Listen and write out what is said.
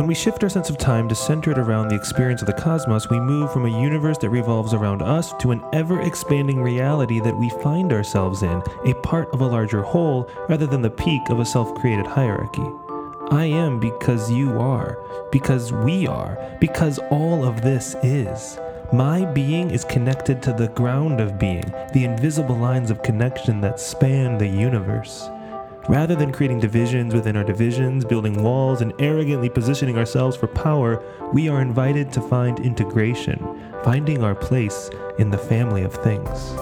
When we shift our sense of time to center it around the experience of the cosmos, we move from a universe that revolves around us to an ever expanding reality that we find ourselves in, a part of a larger whole rather than the peak of a self created hierarchy. I am because you are, because we are, because all of this is. My being is connected to the ground of being, the invisible lines of connection that span the universe. Rather than creating divisions within our divisions, building walls, and arrogantly positioning ourselves for power, we are invited to find integration, finding our place in the family of things.